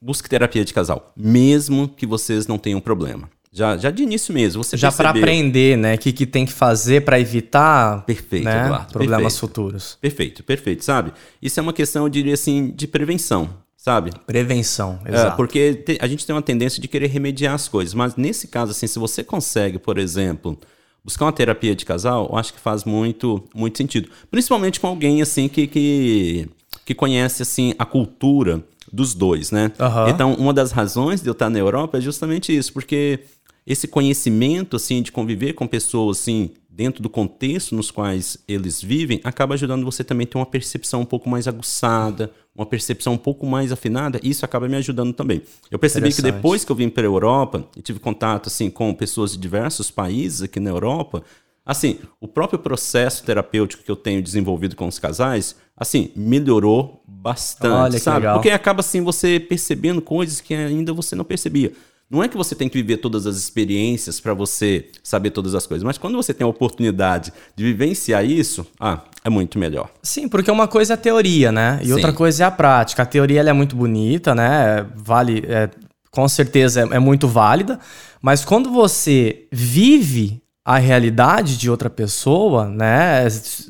busque terapia de casal, mesmo que vocês não tenham problema. Já, já de início mesmo, você Já para aprender, né? O que, que tem que fazer para evitar Perfeito, né, Eduardo, problemas perfeito. futuros. Perfeito, perfeito, sabe? Isso é uma questão, eu diria assim, de prevenção, sabe? Prevenção, É, exato. porque te- a gente tem uma tendência de querer remediar as coisas, mas nesse caso, assim, se você consegue, por exemplo, buscar uma terapia de casal, eu acho que faz muito, muito sentido. Principalmente com alguém, assim, que, que, que conhece, assim, a cultura dos dois, né? Aham. Então, uma das razões de eu estar na Europa é justamente isso, porque esse conhecimento, assim, de conviver com pessoas, assim, dentro do contexto nos quais eles vivem, acaba ajudando você também a ter uma percepção um pouco mais aguçada, uma percepção um pouco mais afinada, e isso acaba me ajudando também. Eu percebi que depois que eu vim para a Europa e tive contato, assim, com pessoas de diversos países aqui na Europa, assim, o próprio processo terapêutico que eu tenho desenvolvido com os casais, assim, melhorou bastante, Olha que sabe? legal. Porque acaba assim você percebendo coisas que ainda você não percebia. Não é que você tem que viver todas as experiências para você saber todas as coisas, mas quando você tem a oportunidade de vivenciar isso, ah, é muito melhor. Sim, porque uma coisa é a teoria, né? E Sim. outra coisa é a prática. A teoria é muito bonita, né? Vale, é, com certeza é, é muito válida, mas quando você vive a realidade de outra pessoa, né? Se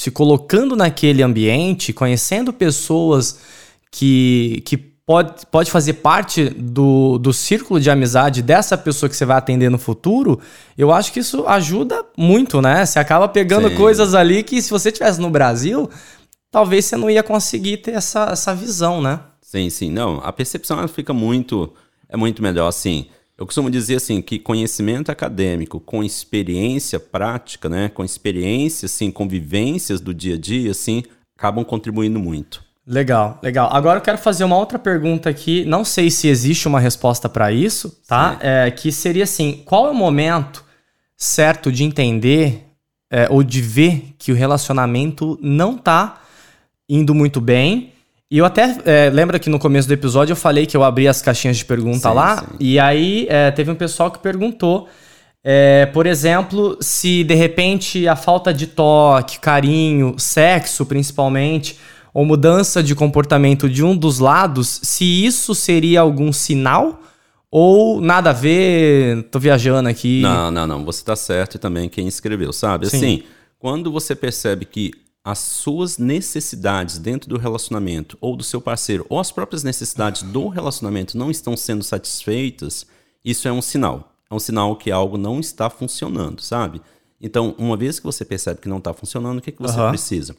se colocando naquele ambiente, conhecendo pessoas que, que pode, pode fazer parte do, do círculo de amizade dessa pessoa que você vai atender no futuro, eu acho que isso ajuda muito, né? Você acaba pegando Sim. coisas ali que se você tivesse no Brasil, talvez você não ia conseguir ter essa, essa visão, né? Sim, sim. Não, a percepção ela fica muito. É muito melhor assim. Eu costumo dizer assim que conhecimento acadêmico com experiência prática, né, com experiência, assim, convivências do dia a dia, assim, acabam contribuindo muito. Legal, legal. Agora eu quero fazer uma outra pergunta aqui. Não sei se existe uma resposta para isso, tá? É, que seria assim: qual é o momento certo de entender é, ou de ver que o relacionamento não tá indo muito bem? E eu até é, lembro que no começo do episódio eu falei que eu abri as caixinhas de pergunta Sim, lá, sim. e aí é, teve um pessoal que perguntou. é, por exemplo, se de repente a falta de toque, carinho, sexo principalmente, ou mudança de comportamento de um dos lados, se isso seria algum sinal ou nada a ver, tô viajando aqui. Não, não, não. Você tá certo e também quem escreveu, sabe? Sim. Assim, quando você percebe que as suas necessidades dentro do relacionamento ou do seu parceiro ou as próprias necessidades do relacionamento não estão sendo satisfeitas, isso é um sinal. É um sinal que algo não está funcionando, sabe? Então, uma vez que você percebe que não está funcionando, o que, que você Aham. precisa?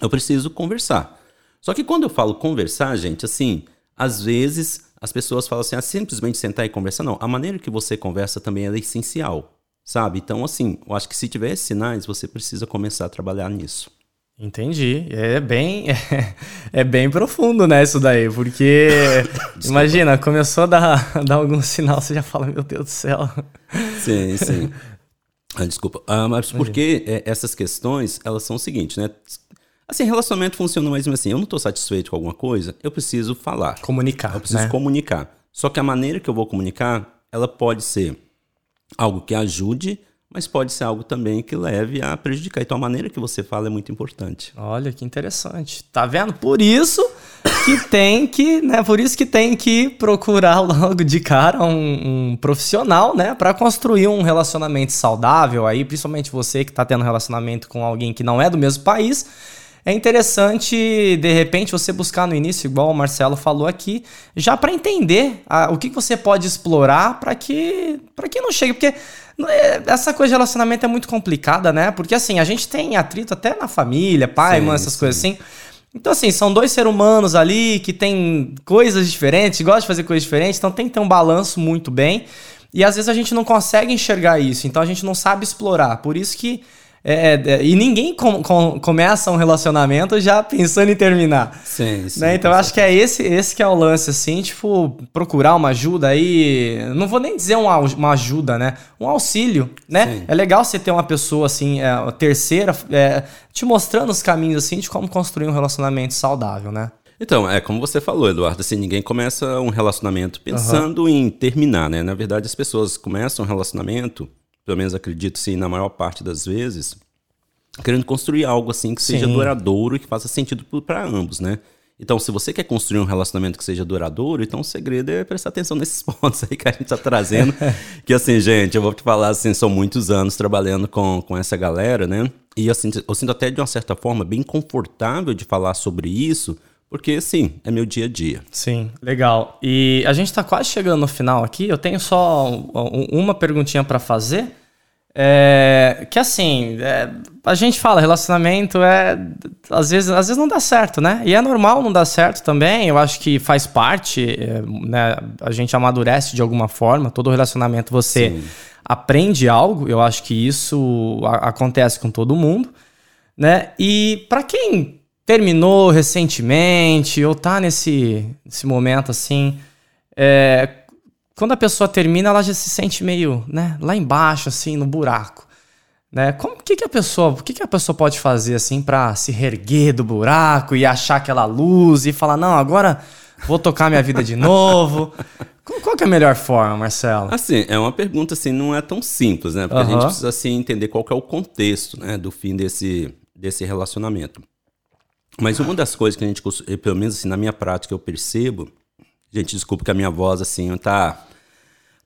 Eu preciso conversar. Só que quando eu falo conversar, gente, assim, às vezes as pessoas falam assim, ah, simplesmente sentar e conversar. Não, a maneira que você conversa também é essencial, sabe? Então, assim, eu acho que se tiver sinais, você precisa começar a trabalhar nisso. Entendi. É bem, é, <laughs> é bem profundo, né, isso daí, porque <laughs> imagina, começou a dar, <laughs> dar algum sinal, você já fala, meu Deus do céu. Sim, sim. Ah, desculpa. Ah, mas porque é, essas questões, elas são o seguinte, né? Assim, relacionamento funciona mais assim. Eu não estou satisfeito com alguma coisa, eu preciso falar. Comunicar, Eu preciso né? comunicar. Só que a maneira que eu vou comunicar, ela pode ser algo que ajude, mas pode ser algo também que leve a prejudicar. Então a maneira que você fala é muito importante. Olha que interessante. Tá vendo? Por isso que tem que, né? Por isso que tem que procurar logo de cara um, um profissional, né? Pra construir um relacionamento saudável aí, principalmente você que tá tendo relacionamento com alguém que não é do mesmo país. É interessante, de repente, você buscar no início, igual o Marcelo falou aqui, já pra entender ah, o que que você pode explorar pra que para que não chegue, porque é, essa coisa de relacionamento é muito complicada, né? Porque assim, a gente tem atrito até na família, pai, Sim, mãe, essas sim. coisas assim. Então, assim, são dois seres humanos ali que têm coisas diferentes, gostam de fazer coisas diferentes, então tem que ter um balanço muito bem. E às vezes a gente não consegue enxergar isso, então a gente não sabe explorar. Por isso que. É, é, e ninguém com- com- começa um relacionamento já pensando em terminar. Sim, sim. Né? Então eu acho que é esse, esse que é o lance, assim, tipo, procurar uma ajuda aí. Não vou nem dizer um au- uma ajuda, né? Um auxílio, né? Sim. É legal você ter uma pessoa, assim, é, terceira, é, te mostrando os caminhos, assim, de como construir um relacionamento saudável, né? Então, é como você falou, Eduardo, assim, ninguém começa um relacionamento pensando em terminar, né? Na verdade, as pessoas começam um relacionamento, pelo menos acredito sim, na maior parte das vezes, querendo construir algo assim que seja Sim. duradouro e que faça sentido para ambos, né? Então, se você quer construir um relacionamento que seja duradouro, então o segredo é prestar atenção nesses <laughs> pontos aí que a gente tá trazendo. <laughs> que assim, gente, eu vou te falar assim, são muitos anos trabalhando com, com essa galera, né? E assim, eu sinto até de uma certa forma bem confortável de falar sobre isso, porque sim, é meu dia a dia. Sim, legal. E a gente está quase chegando no final aqui. Eu tenho só uma perguntinha para fazer. É, que assim, é, a gente fala, relacionamento é. Às vezes, às vezes não dá certo, né? E é normal não dar certo também. Eu acho que faz parte, é, né? A gente amadurece de alguma forma. Todo relacionamento você Sim. aprende algo. Eu acho que isso a, acontece com todo mundo, né? E para quem terminou recentemente ou tá nesse, nesse momento assim. É, quando a pessoa termina, ela já se sente meio, né, lá embaixo, assim, no buraco. Né? Como que, que a pessoa, o que, que a pessoa pode fazer assim para se reerguer do buraco e achar aquela luz e falar não, agora vou tocar minha vida de novo? Qual que é a melhor forma, Marcelo? Assim, é uma pergunta assim, não é tão simples, né? Porque uhum. a gente precisa assim entender qual que é o contexto, né, do fim desse desse relacionamento. Mas uma das coisas que a gente, pelo menos assim, na minha prática eu percebo, Gente, desculpa que a minha voz, assim, tá,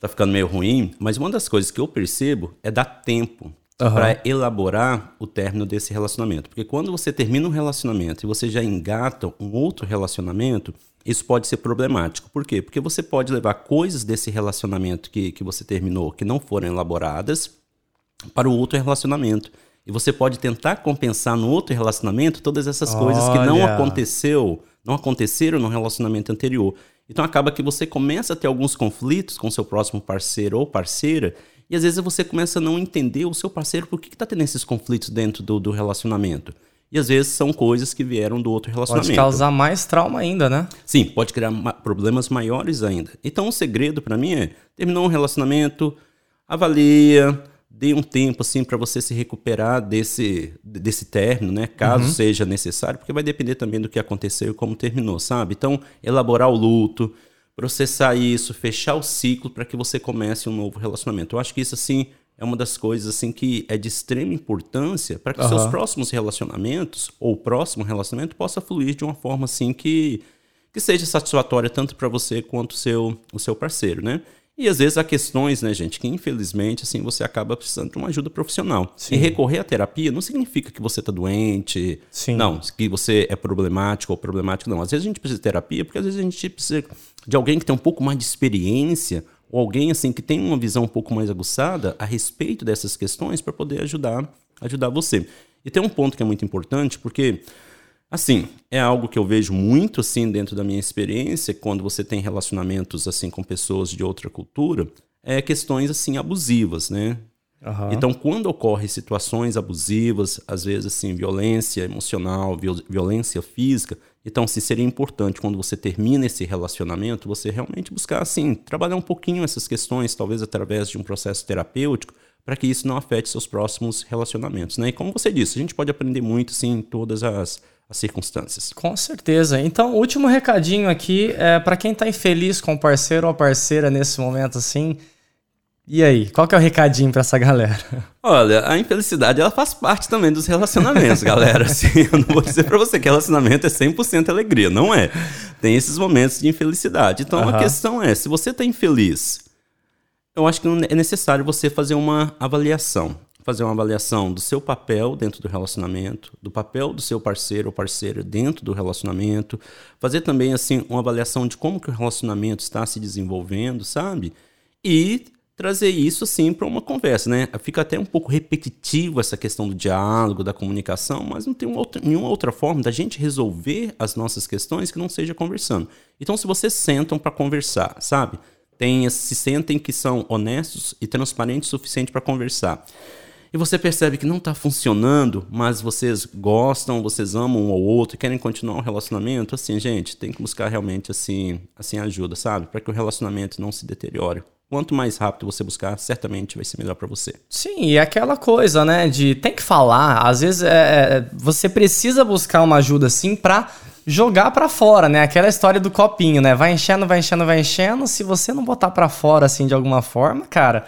tá ficando meio ruim, mas uma das coisas que eu percebo é dar tempo uhum. para elaborar o término desse relacionamento. Porque quando você termina um relacionamento e você já engata um outro relacionamento, isso pode ser problemático. Por quê? Porque você pode levar coisas desse relacionamento que, que você terminou que não foram elaboradas para o outro relacionamento. E você pode tentar compensar no outro relacionamento todas essas Olha. coisas que não aconteceu, não aconteceram no relacionamento anterior. Então acaba que você começa a ter alguns conflitos com seu próximo parceiro ou parceira, e às vezes você começa a não entender o seu parceiro por que está tendo esses conflitos dentro do, do, relacionamento. E às vezes são coisas que vieram do outro relacionamento. Pode causar mais trauma ainda, né? Sim, pode criar ma problemas maiores ainda. Então o segredo para mim é: terminou um relacionamento, avalia, dê um tempo assim para você se recuperar desse, desse término, né? Caso uhum. seja necessário, porque vai depender também do que aconteceu e como terminou, sabe? Então, elaborar o luto, processar isso, fechar o ciclo para que você comece um novo relacionamento. Eu acho que isso assim é uma das coisas assim que é de extrema importância para que uhum. seus próximos relacionamentos ou o próximo relacionamento possa fluir de uma forma assim que que seja satisfatória tanto para você quanto seu, o seu parceiro, né? E às vezes há questões, né, gente, que infelizmente assim você acaba precisando de uma ajuda profissional. Sim. E recorrer à terapia não significa que você está doente, Sim. não, que você é problemático ou problemático, não. Às vezes a gente precisa de terapia porque às vezes a gente precisa de alguém que tem um pouco mais de experiência ou alguém assim que tem uma visão um pouco mais aguçada a respeito dessas questões para poder ajudar, ajudar você. E tem um ponto que é muito importante, porque Assim, é algo que eu vejo muito assim dentro da minha experiência quando você tem relacionamentos assim com pessoas de outra cultura, é questões assim abusivas, né? Uhum. Então, quando ocorrem situações abusivas, às vezes assim, violência emocional, violência física, então assim, seria importante quando você termina esse relacionamento, você realmente buscar assim, trabalhar um pouquinho essas questões, talvez através de um processo terapêutico, para que isso não afete seus próximos relacionamentos, né? E como você disse, a gente pode aprender muito assim em todas as as circunstâncias. Com certeza. Então, último recadinho aqui é para quem está infeliz com o parceiro ou parceira nesse momento assim. E aí, qual que é o recadinho para essa galera? <laughs> Olha, a infelicidade ela faz parte também dos relacionamentos, galera. <laughs> Assim, eu não vou dizer para você que relacionamento é 100% alegria, não é. Tem esses momentos de infelicidade. Então, uhum. a questão é, se você está infeliz, eu acho que é necessário você fazer uma avaliação fazer uma avaliação do seu papel dentro do relacionamento, do papel do seu parceiro ou parceira dentro do relacionamento, fazer também assim uma avaliação de como que o relacionamento está se desenvolvendo, sabe? E trazer isso assim para uma conversa, né? Fica até um pouco repetitivo essa questão do diálogo, da comunicação, mas não tem nenhuma outra forma da gente resolver as nossas questões que não seja conversando. Então, se vocês sentam para conversar, sabe? Tem, se sentem que são honestos e transparentes o suficiente para conversar e você percebe que não está funcionando, mas vocês gostam, vocês amam um ao outro querem continuar o um relacionamento, assim, gente, tem que buscar realmente assim, assim ajuda, sabe? Para que o relacionamento não se deteriore. Quanto mais rápido você buscar, certamente vai ser melhor para você. Sim, e aquela coisa, né, de tem que falar. Às vezes é, é você precisa buscar uma ajuda assim para jogar para fora, né? Aquela história do copinho, né? Vai enchendo, vai enchendo, vai enchendo. Se você não botar para fora assim de alguma forma, cara,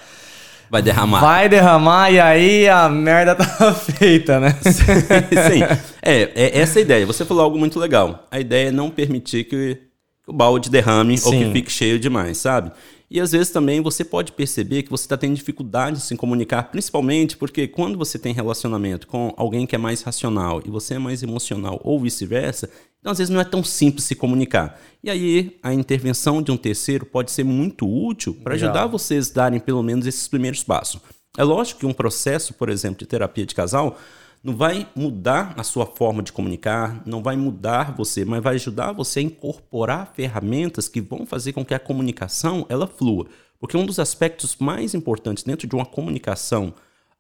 vai derramar. Vai derramar e aí a merda <laughs> tá feita, né? <laughs> Sim. É, é essa a ideia. Você falou algo muito legal. A ideia é não permitir que o balde derrame Sim. ou que fique cheio demais, sabe? E às vezes também você pode perceber que você está tendo dificuldade de se comunicar, principalmente porque quando você tem relacionamento com alguém que é mais racional e você é mais emocional ou vice-versa, então às vezes não é tão simples se comunicar. E aí a intervenção de um terceiro pode ser muito útil para ajudar vocês a darem pelo menos esses primeiros passos. É lógico que um processo, por exemplo, de terapia de casal não vai mudar a sua forma de comunicar, não vai mudar você, mas vai ajudar você a incorporar ferramentas que vão fazer com que a comunicação ela flua. Porque um dos aspectos mais importantes dentro de uma comunicação,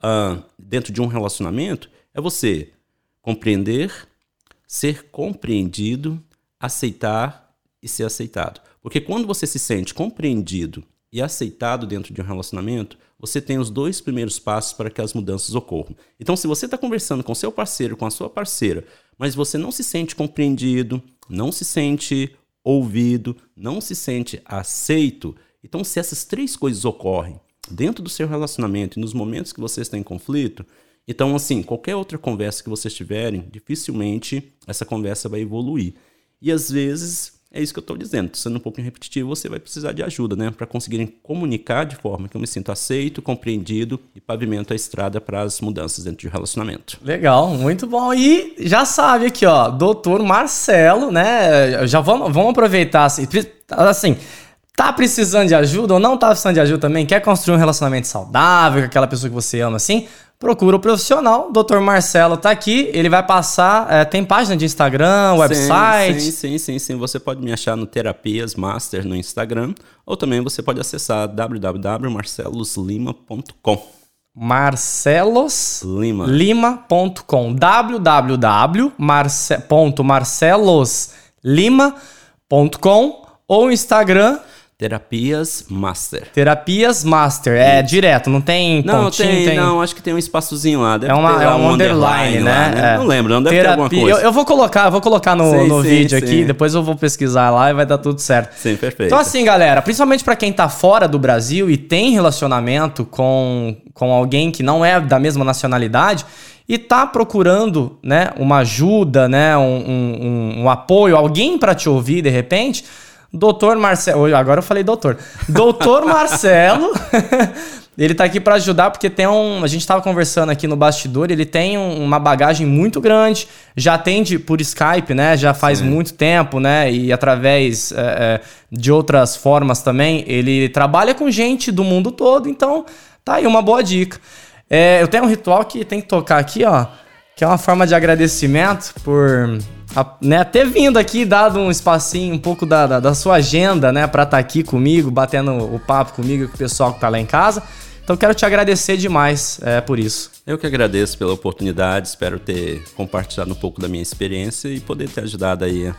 uh, dentro de um relacionamento, é você compreender, ser compreendido, aceitar e ser aceitado. Porque quando você se sente compreendido e aceitado dentro de um relacionamento, você tem os dois primeiros passos para que as mudanças ocorram. Então, se você está conversando com seu parceiro, com a sua parceira, mas você não se sente compreendido, não se sente ouvido, não se sente aceito, então, se essas três coisas ocorrem dentro do seu relacionamento e nos momentos que você está em conflito, então, assim, qualquer outra conversa que vocês tiverem, dificilmente essa conversa vai evoluir. E às vezes é isso que eu estou dizendo. Sendo um pouquinho repetitivo, você vai precisar de ajuda, né? Para conseguirem comunicar de forma que eu me sinta aceito, compreendido e pavimento a estrada para as mudanças dentro de relacionamento. Legal, muito bom. E já sabe aqui, ó, doutor Marcelo, né? Já vamos, vamos aproveitar assim, assim. Tá precisando de ajuda ou não tá precisando de ajuda também? Quer construir um relacionamento saudável com aquela pessoa que você ama assim? Procura o profissional. Dr. Marcelo tá aqui, ele vai passar. É, tem página de Instagram, website? Sim, sim, sim, sim. Você pode me achar no Terapias Master no Instagram, ou também você pode acessar www.marceloslima.com. Marceloslima. Lima.com. www.marceloslima.com ou Instagram Terapias Master. Terapias Master, é Isso. direto, não tem Não, pontinho, tem, tem, não, acho que tem um espaçozinho lá. Deve é uma, é um, underline, underline né? Lá, né? É. Não lembro, não deve Terapia, ter alguma coisa. Eu, eu, vou colocar, vou colocar no, sim, no sim, vídeo sim. aqui, depois eu vou pesquisar lá e vai dar tudo certo. Sim, perfeito. Então assim, galera, principalmente para quem tá fora do Brasil e tem relacionamento com, com alguém que não é da mesma nacionalidade, e tá procurando, né, uma ajuda, né, um, um, um, um apoio, alguém para te ouvir de repente, Doutor Marcelo. Agora eu falei doutor. Doutor Marcelo. <laughs> ele tá aqui para ajudar porque tem um. A gente tava conversando aqui no bastidor. Ele tem um, uma bagagem muito grande. Já atende por Skype, né? Já faz Sim. muito tempo, né? E através é, é, de outras formas também. Ele trabalha com gente do mundo todo. Então, tá aí uma boa dica. É, eu tenho um ritual que tem que tocar aqui, ó. Que é uma forma de agradecimento por né, ter vindo aqui, dado um espacinho, um pouco da, da, da sua agenda, né, pra estar tá aqui comigo, batendo o papo comigo e com o pessoal que tá lá em casa. Então quero te agradecer demais é, por isso. Eu que agradeço pela oportunidade, espero ter compartilhado um pouco da minha experiência e poder ter ajudado aí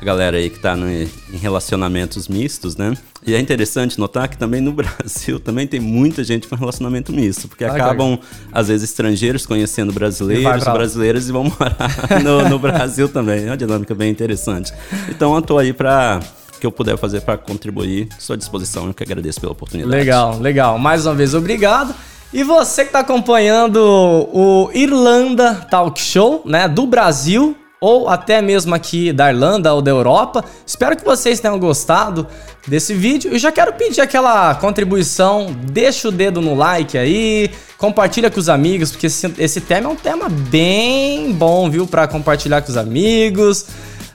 a galera aí que está em relacionamentos mistos, né? E é interessante notar que também no <laughs> Brasil também tem muita gente com relacionamento misto, porque acabam, às vezes, estrangeiros conhecendo brasileiros, brasileiras e vão morar <laughs> no, no Brasil também. É uma dinâmica bem interessante. Então eu estou aí para que eu puder fazer para contribuir, estou à disposição. Eu que agradeço pela oportunidade. Legal, legal. Mais uma vez, obrigado. E você que está acompanhando o Irlanda Talk Show, né, do Brasil, ou até mesmo aqui da Irlanda ou da Europa. Espero que vocês tenham gostado desse vídeo e já quero pedir aquela contribuição, deixa o dedo no like aí, compartilha com os amigos, porque esse, esse tema é um tema bem bom, viu, para compartilhar com os amigos,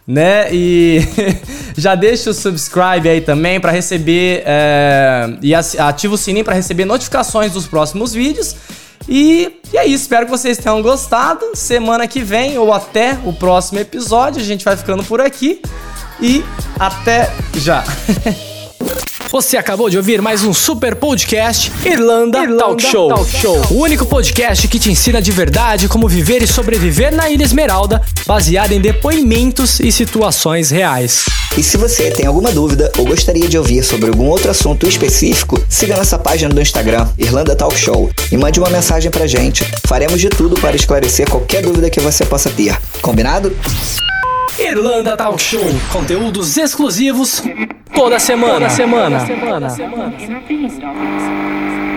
né? E <laughs> já deixa o subscribe aí também para receber é, e ativa o sininho para receber notificações dos próximos vídeos. E, e é isso, espero que vocês tenham gostado. Semana que vem ou até o próximo episódio, a gente vai ficando por aqui. E até já! <laughs> Você acabou de ouvir mais um super podcast Irlanda, Irlanda Talk, Show. Talk Show. O único podcast que te ensina de verdade como viver e sobreviver na Ilha Esmeralda, baseado em depoimentos e situações reais. E se você tem alguma dúvida ou gostaria de ouvir sobre algum outro assunto específico, siga nossa página do Instagram, Irlanda Talk Show, e mande uma mensagem pra gente. Faremos de tudo para esclarecer qualquer dúvida que você possa ter. Combinado? Irlanda Talk Show. Conteúdos exclusivos toda semana. Toda semana. Toda semana. Toda semana.